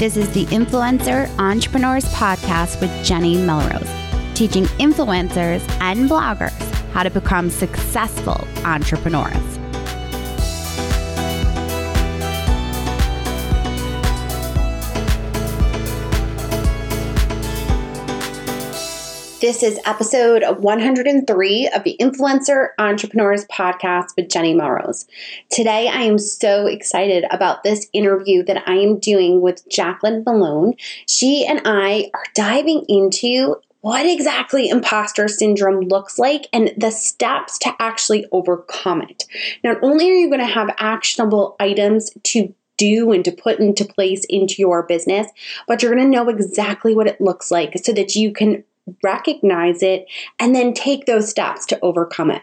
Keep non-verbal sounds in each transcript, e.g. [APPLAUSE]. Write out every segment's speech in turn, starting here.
This is the Influencer Entrepreneurs Podcast with Jenny Melrose, teaching influencers and bloggers how to become successful entrepreneurs. This is episode 103 of the Influencer Entrepreneurs Podcast with Jenny Melrose. Today, I am so excited about this interview that I am doing with Jaclyn Mellone. She and I are diving into what exactly imposter syndrome looks like and the steps to actually overcome it. Not only are you going to have actionable items to do and to put into place into your business, but you're going to know exactly what it looks like so that you can recognize it, and then take those steps to overcome it.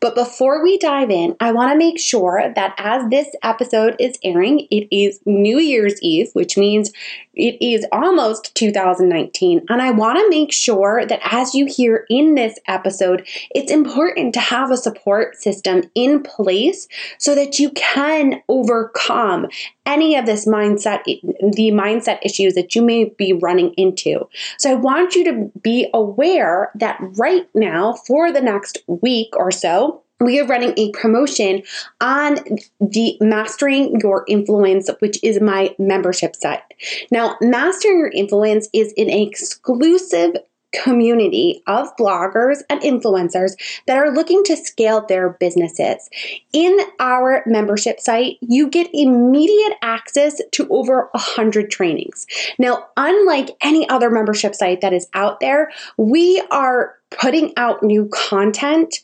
But before we dive in, I want to make sure that as this episode is airing, it is New Year's Eve, which means it is almost 2019. And I want to make sure that as you hear in this episode, it's important to have a support system in place so that you can overcome any of this mindset, the mindset issues that you may be running into. So I want you to be aware that right now, for the next week or so, we are running a promotion on the Mastering Your Influence, which is my membership site. Now, Mastering Your Influence is an exclusive community of bloggers and influencers that are looking to scale their businesses. In our membership site, you get immediate access to over 100 trainings. Now, unlike any other membership site that is out there, we are putting out new content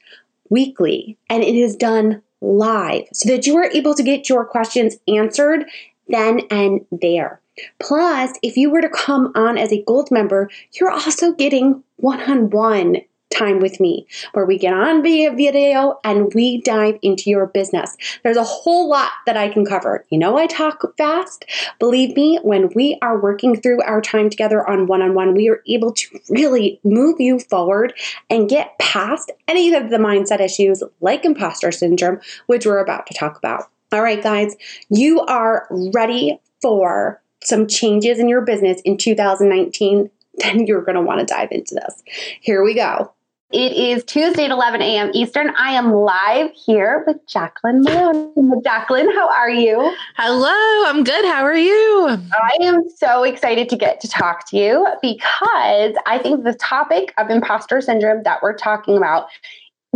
weekly and it is done live so that you are able to get your questions answered then and there. Plus, if you were to come on as a gold member, you're also getting one on one time with me where we get on via video and we dive into your business. There's a whole lot that I can cover. You know, I talk fast. Believe me, when we are working through our time together on one on one, we are able to really move you forward and get past any of the mindset issues like imposter syndrome, which we're about to talk about. All right, guys, you are ready for some changes in your business in 2019, [LAUGHS] then you're going to want to dive into this. Here we go. It is Tuesday at 11 a.m. Eastern. I am live here with Jaclyn Mellone. Jaclyn, how are you? Hello, I'm good. How are you? I am so excited to get to talk to you because I think the topic of imposter syndrome that we're talking about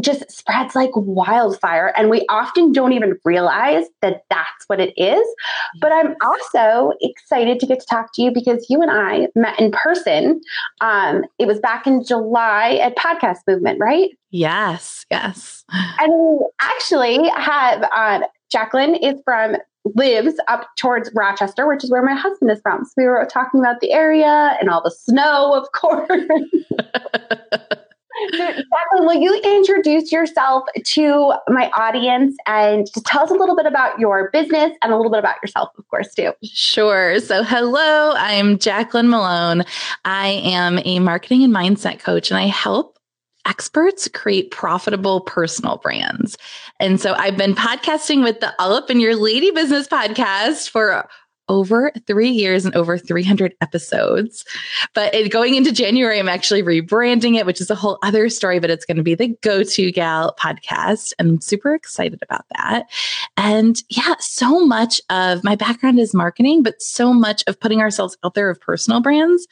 just spreads like wildfire. And we often don't even realize that that's what it is. But I'm also excited to get to talk to you because you and I met in person. Um, it was back in July at Podcast Movement, right? Yes, yes. And we actually have um, Jaclyn is from lives up towards Rochester, which is where my husband is from. So we were talking about the area and all the snow, of course. [LAUGHS] Jaclyn, will you introduce yourself to my audience and tell us a little bit about your business and a little bit about yourself, of course, too? Sure. So, hello, I'm Jaclyn Mellone. I am a marketing and mindset coach, and I help experts create profitable personal brands. And so I've been podcasting with the All Up in Your Lady Business podcast for over three years and over 300 episodes. But it, going into January, I'm actually rebranding it, which is a whole other story, but it's going to be the Go To Gal podcast. I'm super excited about that. And yeah, so much of my background is marketing, but so much of putting ourselves out there of personal brands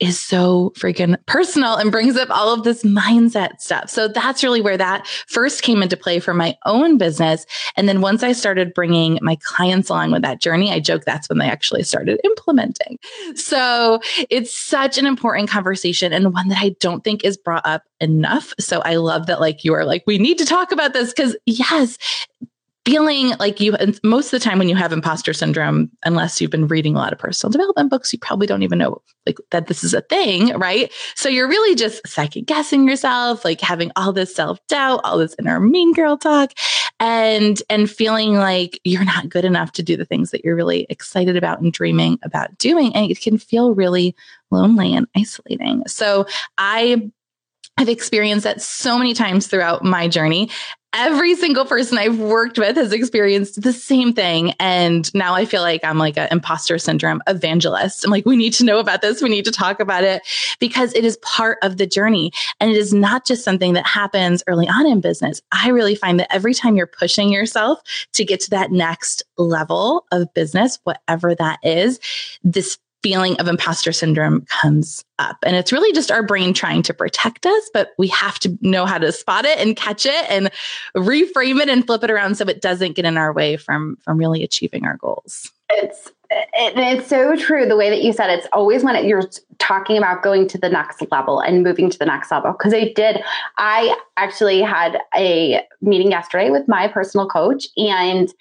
is so freaking personal and brings up all of this mindset stuff. So that's really where that first came into play for my own business. And then once I started bringing my clients along with that journey, I joke that's when they actually started implementing. So it's such an important conversation and one that I don't think is brought up enough. So I love that like you are like, we need to talk about this because yes, feeling like you most of the time when you have imposter syndrome unless you've been reading a lot of personal development books you probably don't even know like that this is a thing right? So you're really just second guessing yourself like having all this self-doubt all this inner mean girl talk and and feeling like you're not good enough to do the things that you're really excited about and dreaming about doing. And it can feel really lonely and isolating. So i I've experienced that so many times throughout my journey. Every single person I've worked with has experienced the same thing. And now I feel like I'm like an imposter syndrome evangelist. I'm like, we need to know about this. We need to talk about it because it is part of the journey. And it is not just something that happens early on in business. I really find that every time you're pushing yourself to get to that next level of business, whatever that is, this feeling of imposter syndrome comes up. And it's really just our brain trying to protect us, but we have to know how to spot it and catch it and reframe it and flip it around so it doesn't get in our way from from really achieving our goals. It's it, it's so true the way that you said it's always when it, you're talking about going to the next level and moving to the next level because I did I actually had a meeting yesterday with my personal coach and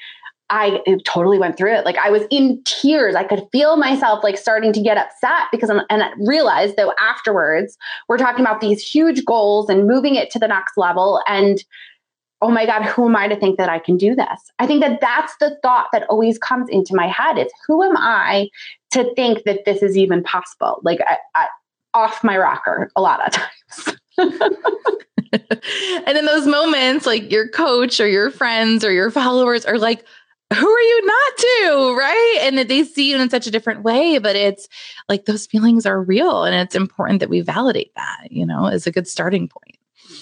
I totally went through it. Like I was in tears. I could feel myself like starting to get upset because I'm, and I realized though afterwards we're talking about these huge goals and moving it to the next level. And oh my God, who am I to think that I can do this? I think that that's the thought that always comes into my head It's who am I to think that this is even possible? Like I, I, off my rocker a lot of times. [LAUGHS] [LAUGHS] and in those moments, like your coach or your friends or your followers are like, who are you not to? Right. And that they see you in such a different way, but it's like those feelings are real. And it's important that we validate that, you know, is a good starting point.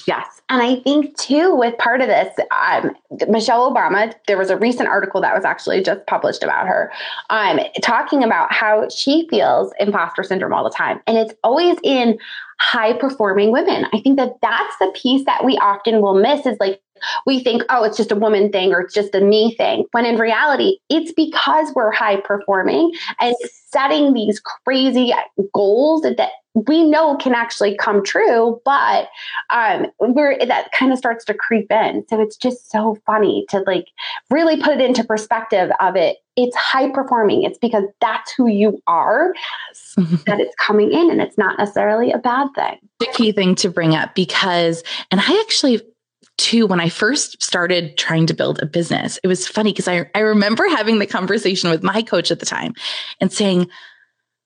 Yes. And I think too, with part of this, um, Michelle Obama, there was a recent article that was actually just published about her, um, talking about how she feels imposter syndrome all the time. And it's always in high performing women. I think that that's the piece that we often will miss is like, we think, oh, it's just a woman thing or it's just a me thing. When in reality, it's because we're high performing and setting these crazy goals that we know can actually come true, but um, we're that kind of starts to creep in. So it's just so funny to like really put it into perspective of it. It's high performing. It's because that's who you are [LAUGHS] that it's coming in, and it's not necessarily a bad thing. The key thing to bring up because, and I actually too, when I first started trying to build a business, it was funny because I, I remember having the conversation with my coach at the time and saying,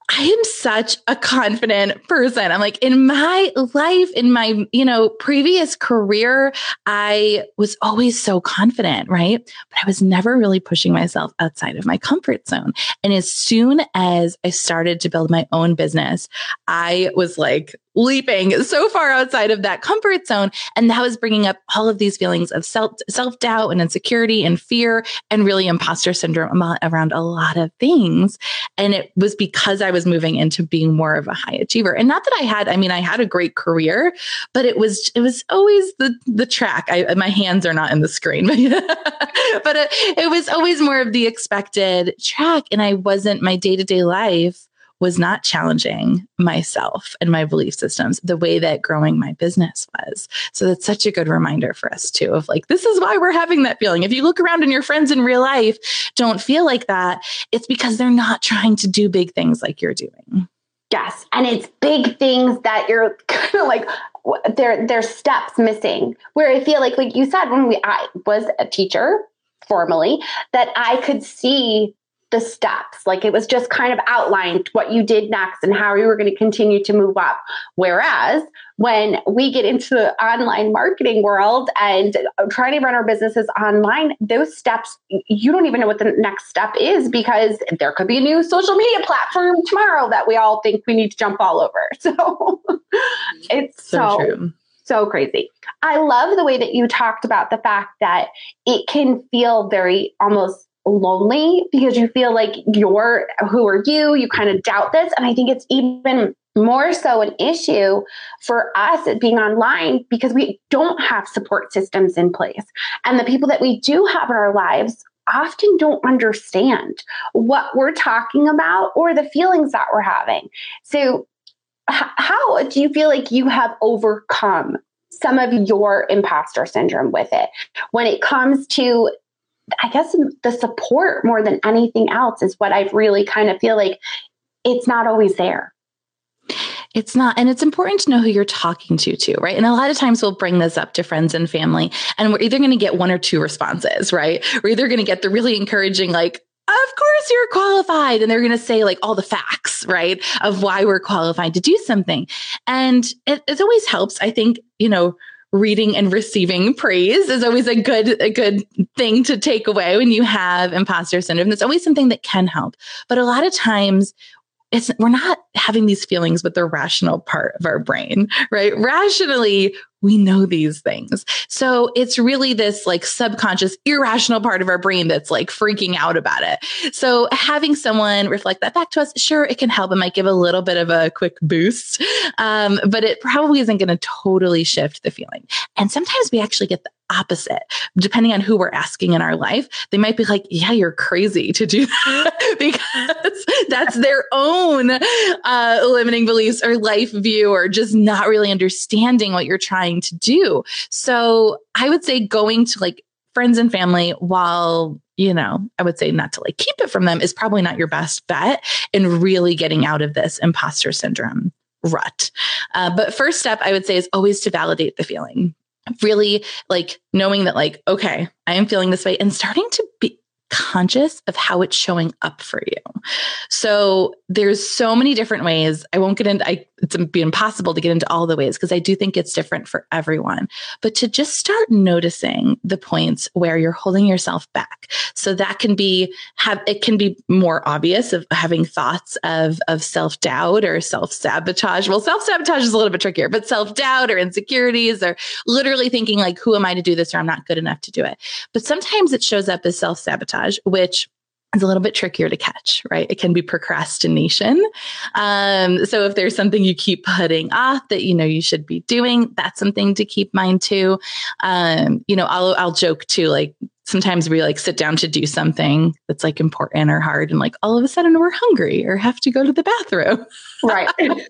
I am such a confident person. I'm like, in my life, in my, you know, previous career, I was always so confident, right? But I was never really pushing myself outside of my comfort zone. And as soon as I started to build my own business, I was like, leaping so far outside of that comfort zone. And that was bringing up all of these feelings of self, self doubt and insecurity and fear and really imposter syndrome around a lot of things. And it was because I was moving into being more of a high achiever. And not that I had, I mean, I had a great career, but it was, it was always the, the track. I, my hands are not in the screen, [LAUGHS] but, but it, it was always more of the expected track. And I wasn't my day to day life was not challenging myself and my belief systems the way that growing my business was. So that's such a good reminder for us too of like, this is why we're having that feeling. If you look around and your friends in real life don't feel like that, it's because they're not trying to do big things like you're doing. Yes. And it's big things that you're [LAUGHS] kind of like, there, there's steps missing where I feel like, like you said, when we, I was a teacher formally, that I could see the steps. Like it was just kind of outlined what you did next and how you were going to continue to move up. Whereas when we get into the online marketing world and uh, trying to run our businesses online, those steps, you don't even know what the next step is because there could be a new social media platform tomorrow that we all think we need to jump all over. [LAUGHS] So it's so, so so crazy. I love the way that you talked about the fact that it can feel very almost lonely because you feel like you're who are you? You kind of doubt this. And I think it's even more so an issue for us being online because we don't have support systems in place. And the people that we do have in our lives often don't understand what we're talking about or the feelings that we're having. So, h- how do you feel like you have overcome some of your imposter syndrome with it when it comes to I guess the support more than anything else is what I've really kind of feel like it's not always there. It's not. And it's important to know who you're talking to, too, right? And a lot of times we'll bring this up to friends and family, and we're either going to get one or two responses, right? We're either going to get the really encouraging, like, of course you're qualified. And they're going to say like all the facts, right? Of why we're qualified to do something. And it, it always helps, I think, you know, reading and receiving praise is always a good a good thing to take away when you have imposter syndrome. That's always something that can help. But a lot of times it's we're not having these feelings with the rational part of our brain, right? Rationally, we know these things. So it's really this like subconscious, irrational part of our brain that's like freaking out about it. So having someone reflect that back to us, sure, it can help. It might give a little bit of a quick boost, um, but it probably isn't going to totally shift the feeling. And sometimes we actually get the opposite. Depending on who we're asking in our life, they might be like, yeah, you're crazy to do [LAUGHS] that [LAUGHS] because that's their own uh, limiting beliefs or life view or just not really understanding what you're trying to do. So I would say going to like friends and family while you know, I would say not to like keep it from them is probably not your best bet in really getting out of this imposter syndrome rut. Uh, but first step, I would say, is always to validate the feeling really like knowing that like okay i am feeling this way and starting to be conscious of how it's showing up for you. So there's so many different ways. I won't get into I it's be impossible to get into all the ways because I do think it's different for everyone. But to just start noticing the points where you're holding yourself back. So that can be have it can be more obvious of having thoughts of of self-doubt or self-sabotage. Well, self-sabotage is a little bit trickier, but self-doubt or insecurities or literally thinking like who am I to do this or I'm not good enough to do it. But sometimes it shows up as self-sabotage sabotage, which is a little bit trickier to catch, right? It can be procrastination. Um, so if there's something you keep putting off that you know you should be doing, that's something to keep mind too. Um, you know, I'll I'll joke too, like sometimes we like sit down to do something that's like important or hard and like all of a sudden we're hungry or have to go to the bathroom. Right. [LAUGHS]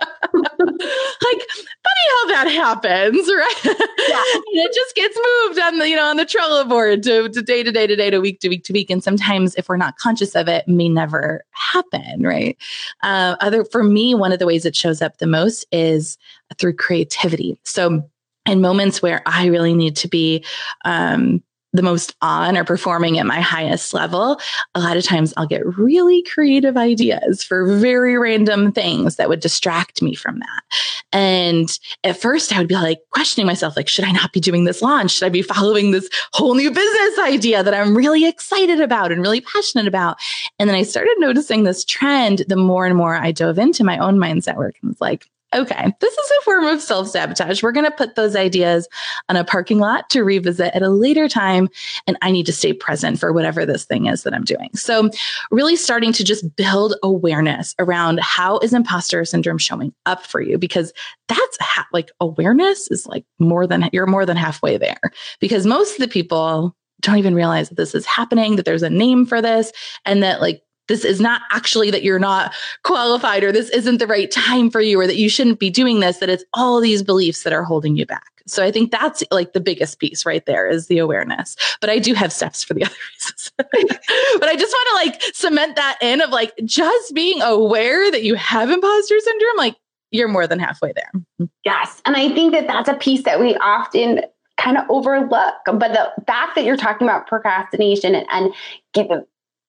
Like funny how that happens right? Yeah. [LAUGHS] it just gets moved on the you know on the trello board to, to day to day to day to week to week to week. And sometimes if we're not conscious of it, it may never happen right? Uh, other for me one of the ways it shows up the most is through creativity. So in moments where I really need to be um, the most on or performing at my highest level, a lot of times I'll get really creative ideas for very random things that would distract me from that. And at first I would be like questioning myself, like, should I not be doing this launch? Should I be following this whole new business idea that I'm really excited about and really passionate about? And then I started noticing this trend the more and more I dove into my own mindset work and was like, okay, this is a form of self sabotage. We're going to put those ideas on a parking lot to revisit at a later time. And I need to stay present for whatever this thing is that I'm doing. So, really starting to just build awareness around how is imposter syndrome showing up for you? Because that's ha- like awareness is like more than you're more than halfway there. Because most of the people don't even realize that this is happening, that there's a name for this, and that like this is not actually that you're not qualified or this isn't the right time for you or that you shouldn't be doing this, that it's all these beliefs that are holding you back. So I think that's like the biggest piece right there is the awareness. But I do have steps for the [LAUGHS] other reasons. [LAUGHS] but I just want to like cement that in of like just being aware that you have imposter syndrome, like you're more than halfway there. Yes. And I think that that's a piece that we often kind of overlook. But the fact that you're talking about procrastination and, and give,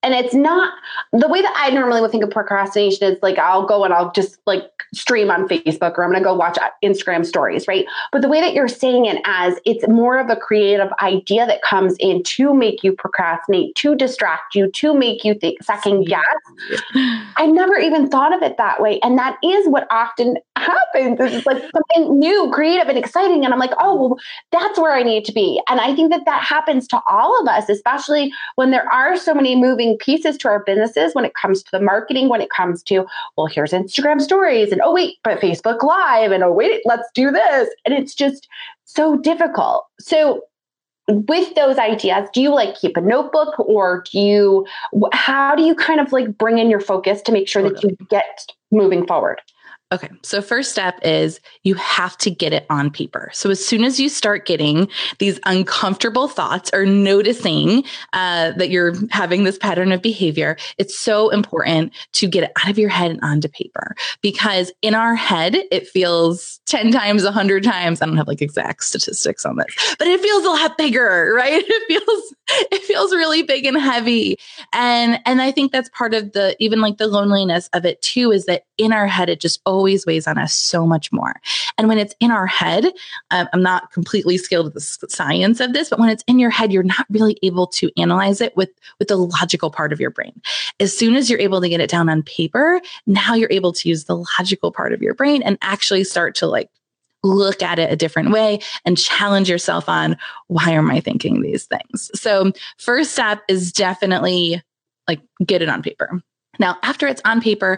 and it's not the way that I normally would think of procrastination is like I'll go and I'll just like stream on Facebook or I'm going to go watch uh, Instagram stories, right? But the way that you're saying it as it's more of a creative idea that comes in to make you procrastinate, to distract you, to make you think second guess. I never even thought of it that way. And that is what often happens. It's like something new, creative, and exciting. And I'm like, oh, well, that's where I need to be. And I think that that happens to all of us, especially when there are so many moving pieces to our businesses when it comes to the marketing, when it comes to, well, here's Instagram stories, and oh, wait, but Facebook Live, and oh, wait, let's do this. And it's just so difficult. So, with those ideas, do you like keep a notebook or do you, how do you kind of like bring in your focus to make sure that you get moving forward? Okay. So, first step is you have to get it on paper. So, as soon as you start getting these uncomfortable thoughts or noticing uh, that you're having this pattern of behavior, it's so important to get it out of your head and onto paper because in our head, it feels 10 times, 100 times. I don't have like exact statistics on this, but it feels a lot bigger, right? [LAUGHS] It feels, it feels really big and heavy. And, and I think that's part of the, even like the loneliness of it too, is that in our head, it just always weighs on us so much more. And when it's in our head, um, I'm not completely skilled at the science of this, but when it's in your head, you're not really able to analyze it with, with the logical part of your brain. As soon as you're able to get it down on paper, now you're able to use the logical part of your brain and actually start to like look at it a different way and challenge yourself on why am I thinking these things? So, first step is definitely like get it on paper. Now, after it's on paper,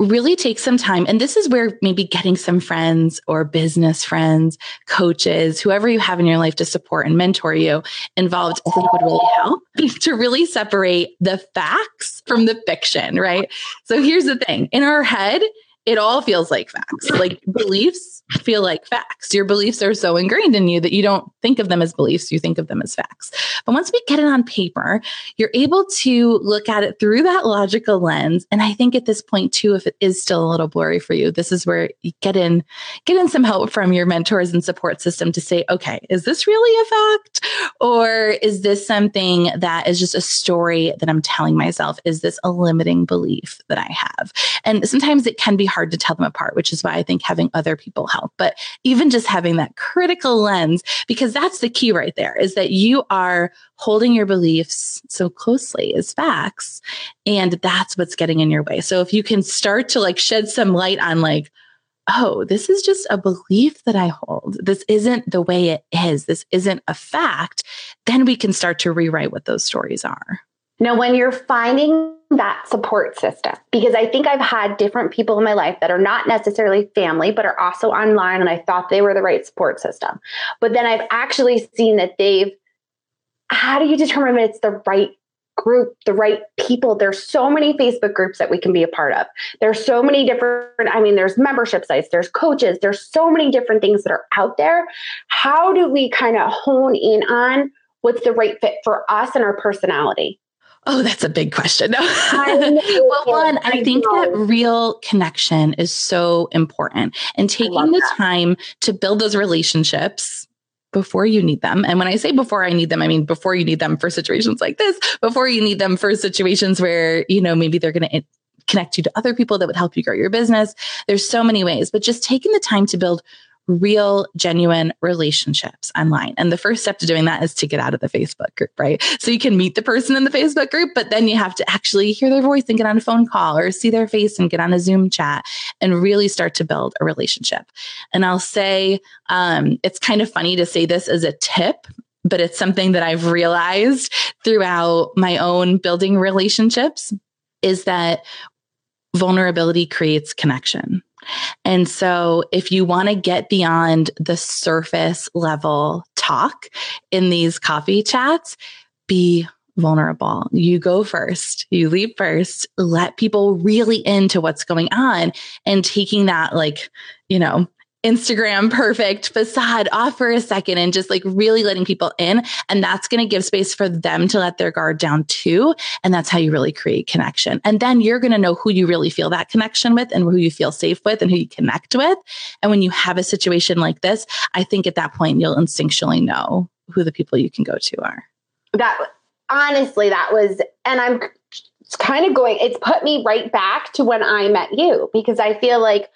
really take some time. And this is where maybe getting some friends or business friends, coaches, whoever you have in your life to support and mentor you involved, I think would really help [LAUGHS] to really separate the facts from the fiction, right? So here's the thing in our head, it all feels like facts. Like beliefs feel like facts. Your beliefs are so ingrained in you that you don't think of them as beliefs, you think of them as facts. But once we get it on paper, you're able to look at it through that logical lens. And I think at this point too, if it is still a little blurry for you, this is where you get in, get in some help from your mentors and support system to say, okay, is this really a fact? Or is this something that is just a story that I'm telling myself? Is this a limiting belief that I have? And sometimes it can be hard to tell them apart, which is why I think having other people help. But even just having that critical lens, because that's the key right there, is that you are holding your beliefs so closely as facts. And that's what's getting in your way. So if you can start to like shed some light on like, oh, this is just a belief that I hold. This isn't the way it is. This isn't a fact. Then we can start to rewrite what those stories are. Now, when you're finding that support system, because I think I've had different people in my life that are not necessarily family, but are also online, and I thought they were the right support system. But then I've actually seen that they've, how do you determine if it's the right group, the right people. There's so many Facebook groups that we can be a part of. There's so many different, I mean, there's membership sites, there's coaches, there's so many different things that are out there. How do we kind of hone in on what's the right fit for us and our personality? Oh, that's a big question. [LAUGHS] well, one, I think that real connection is so important and taking the time to build those relationships before you need them. And when I say before I need them, I mean before you need them for situations like this, before you need them for situations where, you know, maybe they're going to connect you to other people that would help you grow your business. There's so many ways, but just taking the time to build real, genuine relationships online. And the first step to doing that is to get out of the Facebook group, right? So you can meet the person in the Facebook group, but then you have to actually hear their voice and get on a phone call or see their face and get on a Zoom chat and really start to build a relationship. And I'll say, um, it's kind of funny to say this as a tip but it's something that I've realized throughout my own building relationships is that vulnerability creates connection. And so if you want to get beyond the surface level talk in these coffee chats, be vulnerable. You go first, you leave first, let people really into what's going on and taking that like, you know, Instagram perfect facade off for a second and just like really letting people in. And that's going to give space for them to let their guard down too. And that's how you really create connection. And then you're going to know who you really feel that connection with and who you feel safe with and who you connect with. And when you have a situation like this, I think at that point you'll instinctually know who the people you can go to are. That honestly, that was, and I'm kind of going, it's put me right back to when I met you because I feel like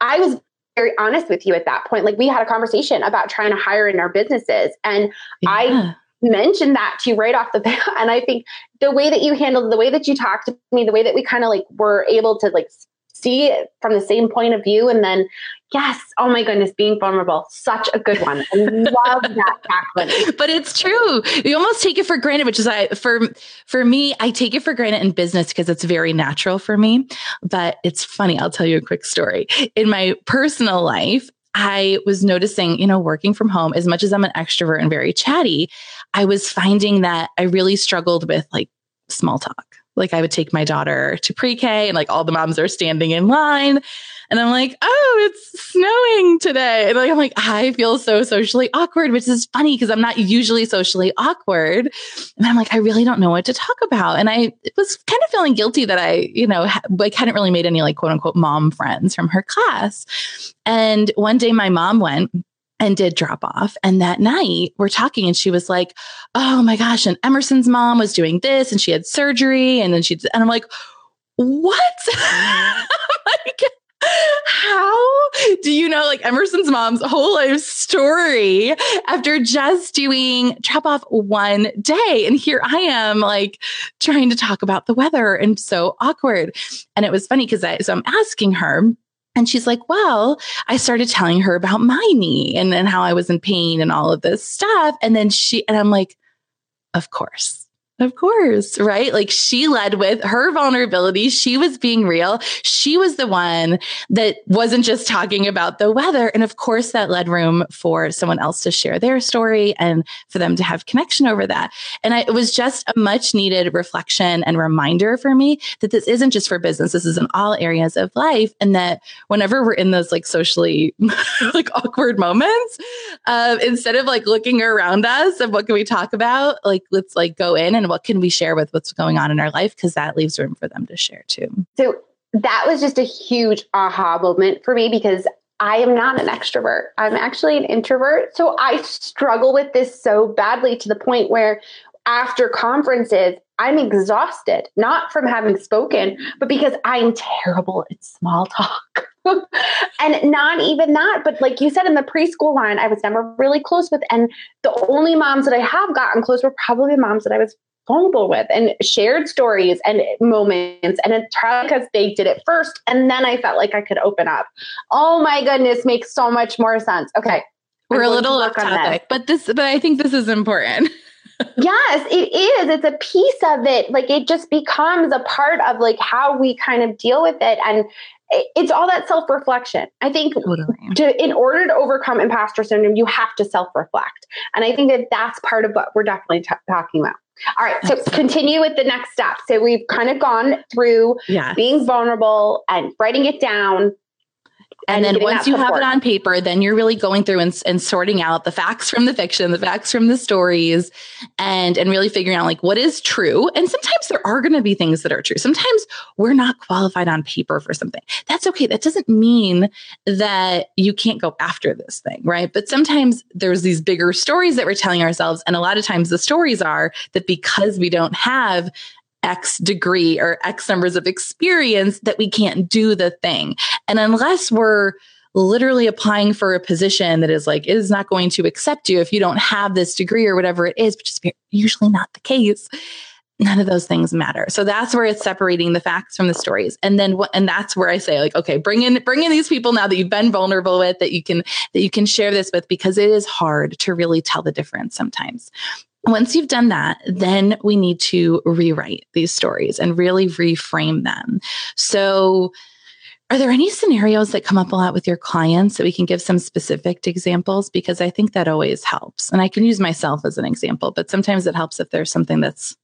I was very honest with you at that point. Like we had a conversation about trying to hire in our businesses. And yeah. I mentioned that to you right off the bat. [LAUGHS] And I think the way that you handled the way that you talked to me, the way that we kind of like were able to like see it from the same point of view and then yes. Oh my goodness being vulnerable such a good one. I love that [LAUGHS] Jaclyn. but it's true. You almost take it for granted which is i for for me i take it for granted in business because it's very natural for me. But it's funny i'll tell you a quick story. In my personal life I was noticing, you know, working from home, as much as I'm an extrovert and very chatty, I was finding that I really struggled with like small talk. Like I would take my daughter to pre-K and like all the moms are standing in line. And I'm like, oh, it's snowing today. And like, I'm like, I feel so socially awkward, which is funny because I'm not usually socially awkward. And I'm like, I really don't know what to talk about. And I was kind of feeling guilty that I, you know, ha- like hadn't really made any like quote unquote mom friends from her class. And one day my mom went and did drop off. And that night we're talking and she was like, Oh my gosh. And Emerson's mom was doing this and she had surgery. And then she, and I'm like, what? [LAUGHS] like, how do you know like Emerson's mom's whole life story after just doing drop off one day? And here I am like trying to talk about the weather and so awkward. And it was funny because I, so I'm asking her, and she's like, well, I started telling her about my knee and then how I was in pain and all of this stuff. And then she, and I'm like, of course. Of course, right? Like she led with her vulnerability. She was being real. She was the one that wasn't just talking about the weather. And of course, that led room for someone else to share their story and for them to have connection over that. And I, it was just a much needed reflection and reminder for me that this isn't just for business. This is in all areas of life. And that whenever we're in those like socially [LAUGHS] like awkward moments, uh, instead of like looking around us of what can we talk about, like let's like go in and what can we share with what's going on in our life because that leaves room for them to share too so that was just a huge aha moment for me because I am not an extrovert. I'm actually an introvert. So I struggle with this so badly to the point where after conferences, I'm exhausted, not from having spoken, but because I'm terrible at small talk. [LAUGHS] and not even that, but like you said in the preschool line, I was never really close with. And the only moms that I have gotten close were probably moms that I was vulnerable with and shared stories and moments. And it's because they did it first. And then I felt like I could open up. Oh my goodness, makes so much more sense. Okay. We're a little off topic, but this, but I think this is important. [LAUGHS] yes, it is. It's a piece of it. Like it just becomes a part of like how we kind of deal with it. And it's all that self reflection. I think totally. to, in order to overcome imposter syndrome, you have to self reflect. And I think that that's part of what we're definitely t- talking about. All right. So continue with the next step. So we've kind of gone through yes. being vulnerable and writing it down, and, and then once you have it on paper, then you're really going through and, and sorting out the facts from the fiction, the facts from the stories, and and really figuring out like what is true. And sometimes there are going to be things that are true. Sometimes we're not qualified on paper for something. That's okay. That doesn't mean that you can't go after this thing, right? But sometimes there's these bigger stories that we're telling ourselves, and a lot of times the stories are that because we don't have X degree or X numbers of experience that we can't do the thing. And unless we're literally applying for a position that is like, is not going to accept you if you don't have this degree or whatever it is, which is usually not the case. None of those things matter. So that's where it's separating the facts from the stories. And then what, and that's where I say like, okay, bring in, bring in these people now that you've been vulnerable with, that you can, that you can share this with, because it is hard to really tell the difference sometimes. Once you've done that, then we need to rewrite these stories and really reframe them. So, are there any scenarios that come up a lot with your clients that we can give some specific examples? Because I think that always helps. And I can use myself as an example, but sometimes it helps if there's something that's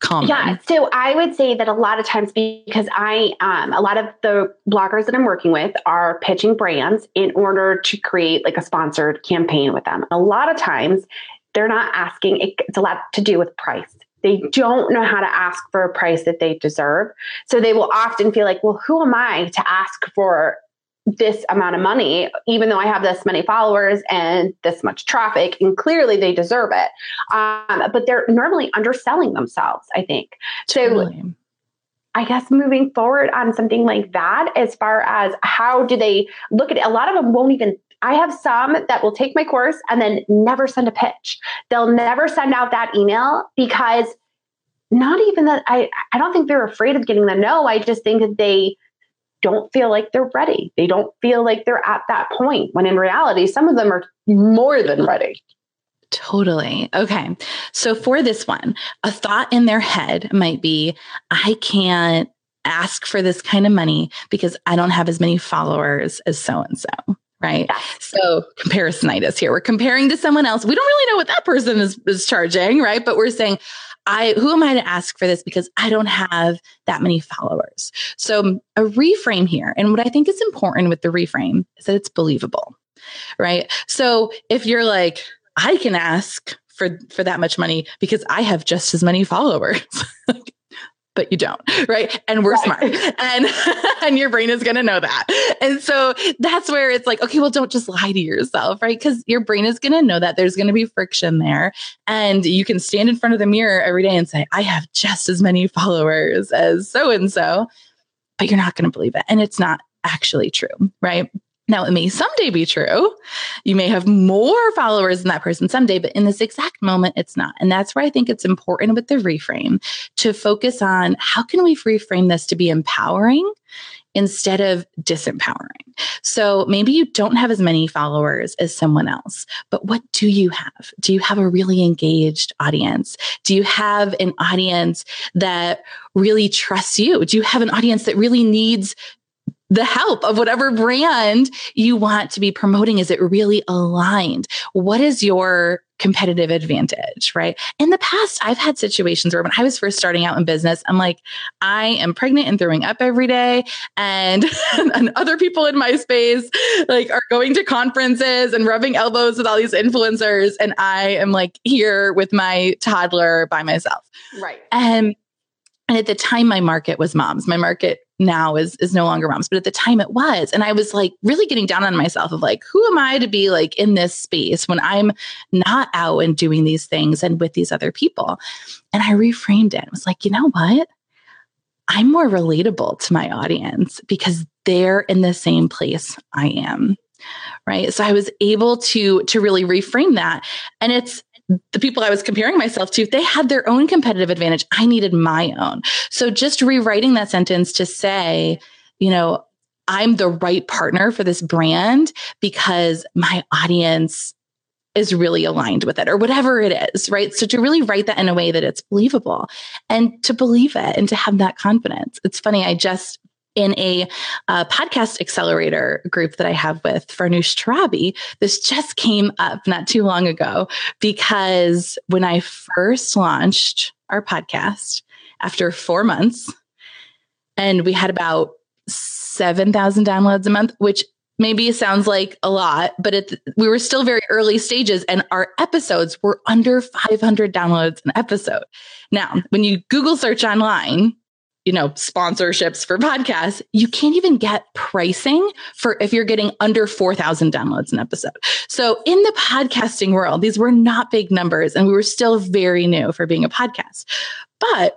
common. Yeah. So I would say that a lot of times, because I, um, a lot of the bloggers that I'm working with are pitching brands in order to create like a sponsored campaign with them. A lot of times they're not asking, it's a lot to do with price. They don't know how to ask for a price that they deserve. So they will often feel like, well, who am I to ask for this amount of money, even though I have this many followers and this much traffic, and clearly they deserve it. Um, but they're normally underselling themselves, I think. So totally. I guess moving forward on something like that, as far as how do they look at it, a lot of them won't even I have some that will take my course and then never send a pitch. They'll never send out that email because not even that I I don't think they're afraid of getting the no. I just think that they don't feel like they're ready. They don't feel like they're at that point when in reality some of them are more than ready. Totally. Okay. So for this one, a thought in their head might be I can't ask for this kind of money because I don't have as many followers as so and so right? So comparisonitis here. We're comparing to someone else. We don't really know what that person is, is charging, right? But we're saying, I who am I to ask for this because I don't have that many followers. So um, a reframe here. And what I think is important with the reframe is that it's believable. Right? So if you're like I can ask for for that much money because I have just as many followers. [LAUGHS] but you don't, right? And we're right. smart. [LAUGHS] And [LAUGHS] and your brain is going to know that. And so that's where it's like, okay, well don't just lie to yourself, right? Cuz your brain is going to know that there's going to be friction there and you can stand in front of the mirror every day and say, I have just as many followers as so and so, but you're not going to believe it and it's not actually true, right? Now, it may someday be true. You may have more followers than that person someday, but in this exact moment, it's not. And that's where I think it's important with the reframe to focus on how can we reframe this to be empowering instead of disempowering. So maybe you don't have as many followers as someone else, but what do you have? Do you have a really engaged audience? Do you have an audience that really trusts you? Do you have an audience that really needs the help of whatever brand you want to be promoting. Is it really aligned? What is your competitive advantage, right? In the past, I've had situations where when I was first starting out in business, I'm like, I am pregnant and throwing up every day. And, [LAUGHS] and other people in my space like are going to conferences and rubbing elbows with all these influencers. And I am like here with my toddler by myself. Right. And and at the time my market was moms. My market now is is no longer moms but at the time it was. And i was like really getting down on myself of like who am i to be like in this space when i'm not out and doing these things and with these other people? And i reframed it. I was like you know what? I'm more relatable to my audience because they're in the same place i am. Right? So i was able to to really reframe that. And it's the people I was comparing myself to, they had their own competitive advantage. I needed my own. So just rewriting that sentence to say, you know, I'm the right partner for this brand because my audience is really aligned with it or whatever it is, right? So to really write that in a way that it's believable and to believe it and to have that confidence. It's funny. I just in a uh, podcast accelerator group that I have with Farnoosh Torabi. This just came up not too long ago because when I first launched our podcast after four months, and we had about 7,000 downloads a month, which maybe sounds like a lot, but it, we were still very early stages and our episodes were under 500 downloads an episode. Now, when you Google search online, you know, sponsorships for podcasts, you can't even get pricing for if you're getting under 4,000 downloads an episode. So in the podcasting world, these were not big numbers and we were still very new for being a podcast. But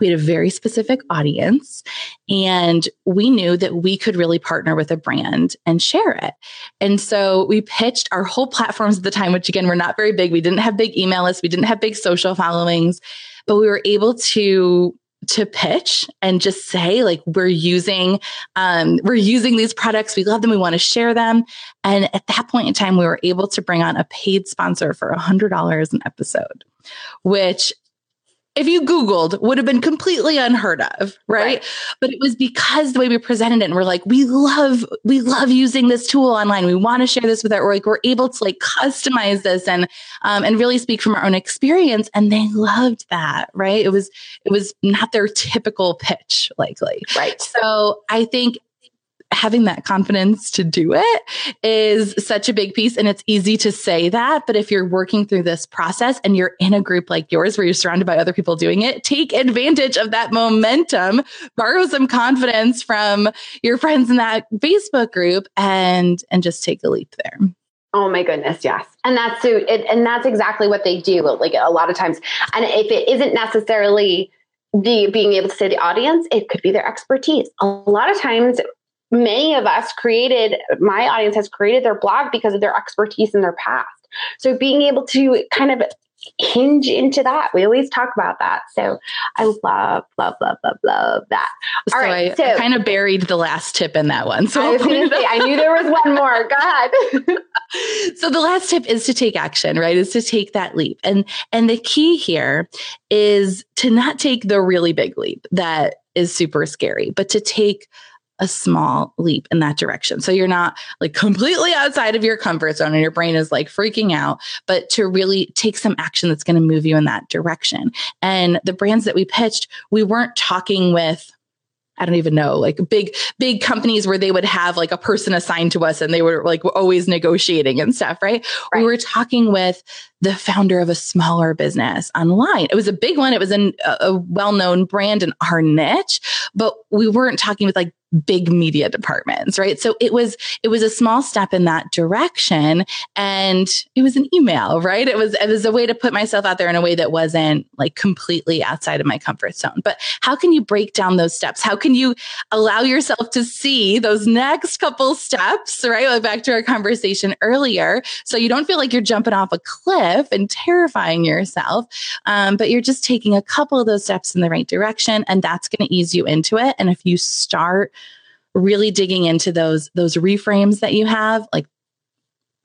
we had a very specific audience and we knew that we could really partner with a brand and share it. And so we pitched our whole platforms at the time, which again, were not very big. We didn't have big email lists. We didn't have big social followings, but we were able to to pitch and just say like we're using um, we're using these products. We love them. We want to share them. And at that point in time we were able to bring on a paid sponsor for a hundred dollars an episode which if you Googled, would have been completely unheard of, right? right? But it was because the way we presented it, and we're like, we love, we love using this tool online. We want to share this with our, like, we're able to like customize this and, um, and really speak from our own experience. And they loved that, right? It was, it was not their typical pitch, likely. Right. So I think having that confidence to do it is such a big piece. And it's easy to say that. But if you're working through this process and you're in a group like yours where you're surrounded by other people doing it, take advantage of that momentum, borrow some confidence from your friends in that Facebook group and, and just take a leap there. Oh my goodness, yes. And that's so it, and that's exactly what they do like a lot of times. And if it isn't necessarily the being able to say the audience, it could be their expertise. A lot of times many of us created, my audience has created their blog because of their expertise in their past. So being able to kind of hinge into that. We always talk about that. So I love, love, love, love, love that. All so right, I, so I kind of buried the last tip in that one. So I, say, I knew there was one more. God. [LAUGHS] so the last tip is to take action, right? Is to take that leap. And and the key here is to not take the really big leap that is super scary, but to take a small leap in that direction. So you're not like completely outside of your comfort zone and your brain is like freaking out, but to really take some action that's going to move you in that direction. And the brands that we pitched, we weren't talking with I don't even know, like big, big companies where they would have like a person assigned to us and they were like always negotiating and stuff, right? right? We were talking with the founder of a smaller business online. It was a big one. It was an, a well known brand in our niche, but we weren't talking with like big media departments, right? So it was it was a small step in that direction and it was an email, right? It was it was a way to put myself out there in a way that wasn't like completely outside of my comfort zone. But how can you break down those steps? How can you allow yourself to see those next couple steps, right? Back to our conversation earlier. So you don't feel like you're jumping off a cliff and terrifying yourself, um, but you're just taking a couple of those steps in the right direction. And that's going to ease you into it. And if you start really digging into those those reframes that you have like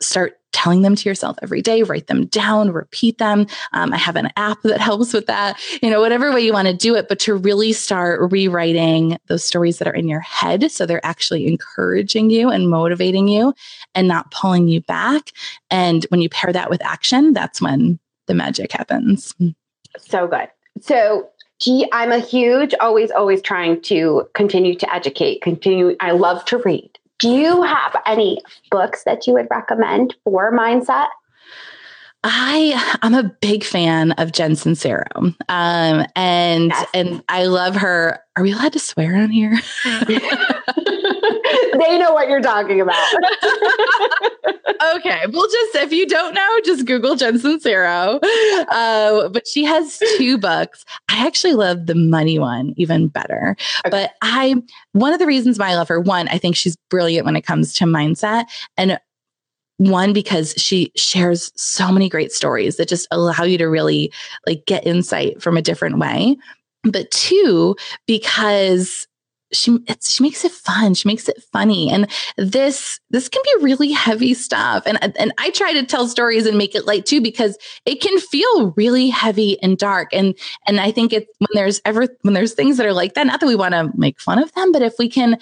start telling them to yourself every day write them down repeat them. Um, i have an app that helps with that you know whatever way you want to do it but to really start rewriting those stories that are in your head so they're actually encouraging you and motivating you and not pulling you back. And when you pair that with action that's when the magic happens. So good. So Gee, I'm a huge, always, always trying to continue to educate, continue. I love to read. Do you have any books that you would recommend for mindset? I I'm a big fan of Jen Sincero, um, and yes. and I love her. Are we allowed to swear on here? [LAUGHS] [LAUGHS] they know what you're talking about. [LAUGHS] okay. Well, just if you don't know, just Google Jen Sincero. Uh, but she has two books. I actually love the money one even better. Okay. But I, one of the reasons why I love her, one, I think she's brilliant when it comes to mindset. And one because she shares so many great stories that just allow you to really like get insight from a different way but two because she she makes it fun. She makes it funny. And this this can be really heavy stuff. And and I try to tell stories and make it light too because it can feel really heavy and dark. And and I think it when there's ever when there's things that are like that not that we want to make fun of them but if we can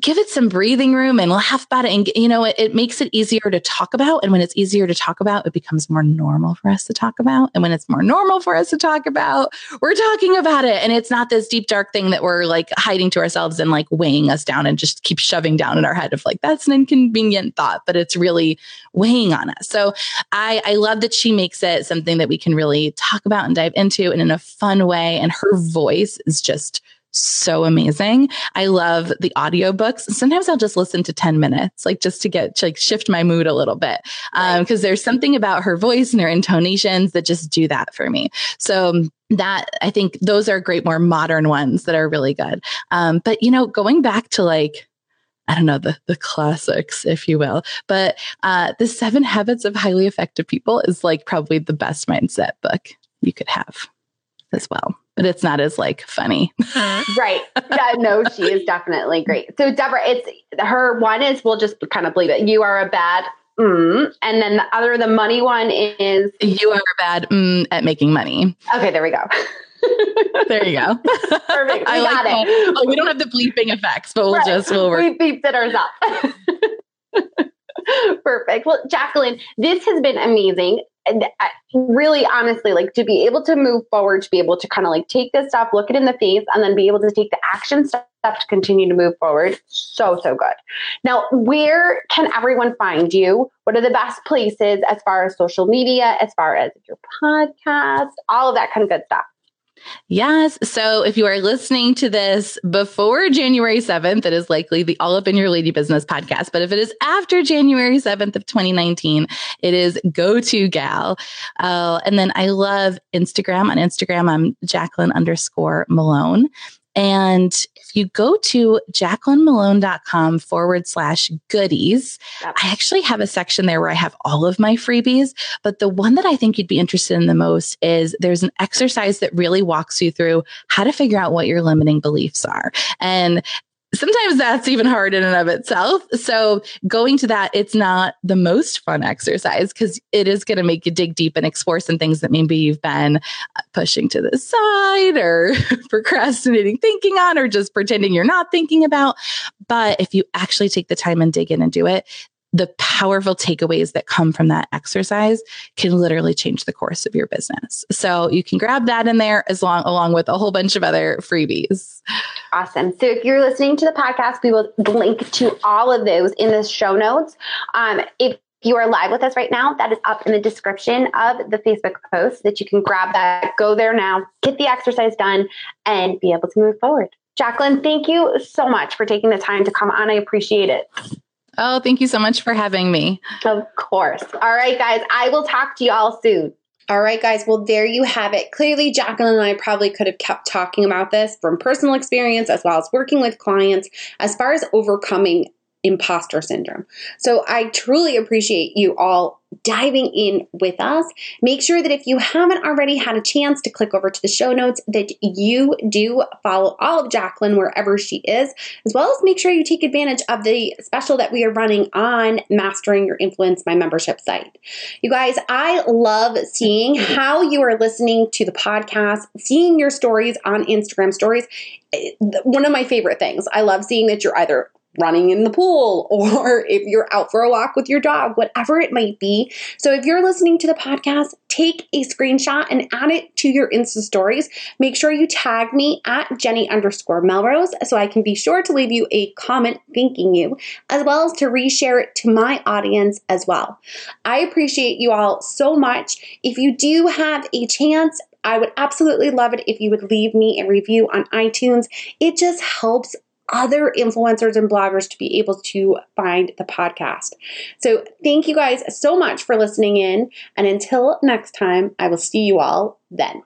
give it some breathing room and laugh about it. And, you know, it, it, makes it easier to talk about. And when it's easier to talk about, it becomes more normal for us to talk about. And when it's more normal for us to talk about, we're talking about it. And it's not this deep, dark thing that we're like hiding to ourselves and like weighing us down and just keep shoving down in our head of like, that's an inconvenient thought, but it's really weighing on us. So I, I love that she makes it something that we can really talk about and dive into and in a fun way. And her voice is just so amazing. I love the audiobooks. Sometimes I'll just listen to 10 minutes, like just to get to like shift my mood a little bit. Um, because there's something about her voice and her intonations that just do that for me. So that I think those are great, more modern ones that are really good. Um, but you know, going back to like, I don't know, the, the classics, if you will. But uh, The Seven Habits of Highly Effective People is like probably the best mindset book you could have as well but it's not as like funny. [LAUGHS] right. Yeah, no, she is definitely great. So Deborah, it's her one is we'll just kind of believe it. You are a bad mm, and then the other the money one is you are a bad mm, at making money. Okay, there we go. [LAUGHS] there you go. Perfect. [LAUGHS] We I got like it. Oh, we don't have the bleeping effects, but we'll right. just we'll work. We beeped it ourselves. Perfect. Well, Jaclyn, this has been amazing and uh, really honestly like to be able to move forward to be able to kind of like take this stuff look it in the face and then be able to take the action stuff to continue to move forward so so good. Now where can everyone find you? What are the best places as far as social media as far as your podcast all of that kind of good stuff Yes. So if you are listening to this before January 7th, it is likely the All Up in Your Lady Business podcast. But if it is after January 7th of 2019, it is Go To Gal. Uh, and then I love Instagram. On Instagram, I'm Jaclyn underscore Mellone. And if you go to jaclynmellone.com forward slash goodies, yep. I actually have a section there where I have all of my freebies. But the one that I think you'd be interested in the most is there's an exercise that really walks you through how to figure out what your limiting beliefs are. And sometimes that's even hard in and of itself. So going to that, it's not the most fun exercise because it is going to make you dig deep and explore some things that maybe you've been uh, pushing to the side or [LAUGHS] procrastinating thinking on or just pretending you're not thinking about. But if you actually take the time and dig in and do it, the powerful takeaways that come from that exercise can literally change the course of your business. So you can grab that in there as long along with a whole bunch of other freebies. Awesome. So if you're listening to the podcast, we will link to all of those in the show notes. Um, if you are live with us right now, that is up in the description of the Facebook post that you can grab that, go there now, get the exercise done, and be able to move forward. Jaclyn, thank you so much for taking the time to come on. I appreciate it. Oh, thank you so much for having me. Of course. All right, guys, I will talk to you all soon. All right, guys. Well, there you have it. Clearly, Jaclyn and I probably could have kept talking about this from personal experience as well as working with clients as far as overcoming imposter syndrome. So I truly appreciate you all diving in with us. Make sure that if you haven't already had a chance to click over to the show notes, that you do follow all of Jaclyn wherever she is, as well as make sure you take advantage of the special that we are running on Mastering Your Influence, my membership site. You guys, I love seeing how you are listening to the podcast, seeing your stories on Instagram stories. Eh, one of my favorite things. I love seeing that you're either running in the pool [LAUGHS] or if you're out for a walk with your dog, whatever it might be. So if you're listening to the podcast, take a screenshot and add it to your Insta stories. Make sure you tag me at Jenny underscore Melrose so I can be sure to leave you a comment thanking you, as well as to reshare it to my audience as well. I appreciate you all so much. If you do have a chance, I would absolutely love it if you would leave me a review on iTunes. It just helps other influencers and bloggers to be able to find the podcast. So, thank you guys so much for listening in. And until next time, I will see you all then.